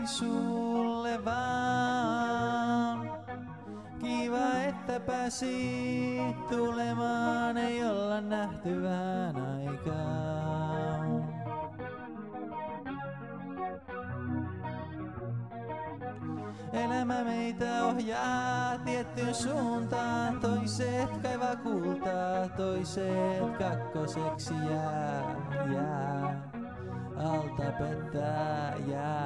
Hei sulle vaan. Kiva, että pääsit tulemaan, ei olla nähty vähän aikaa. Elämä meitä ohjaa tiettyyn suuntaan, toiset kaivaa kultaa, toiset kakkoseksi jää, jää. Alta pettää, jää,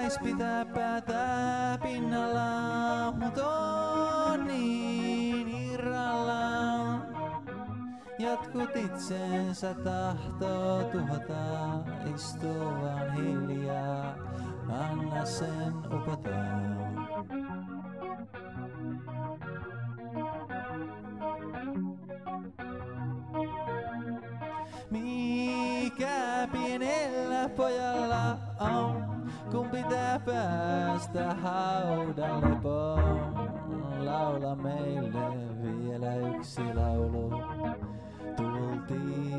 Pitäis pitää päätä pinnalla, mut on niin irrallaan. Jotkut itsensä tahtoo tuhota, istuvan hiljaa, anna sen upota. Mikä pienellä pojalla on, kun pitää päästä haudan lepoon. Laula meille vielä yksi laulu. Tultiin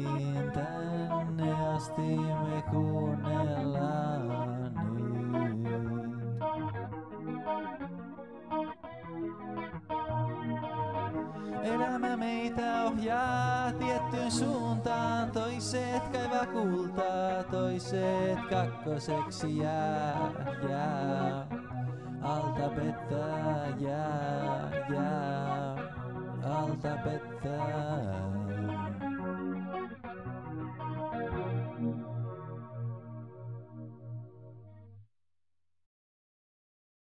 Elämä meitä ohjaa tiettyyn suuntaan, toiset kaivaa kultaa, toiset kakkoseksi jää, jää. Alta pettää, jää, jää, alta pettää.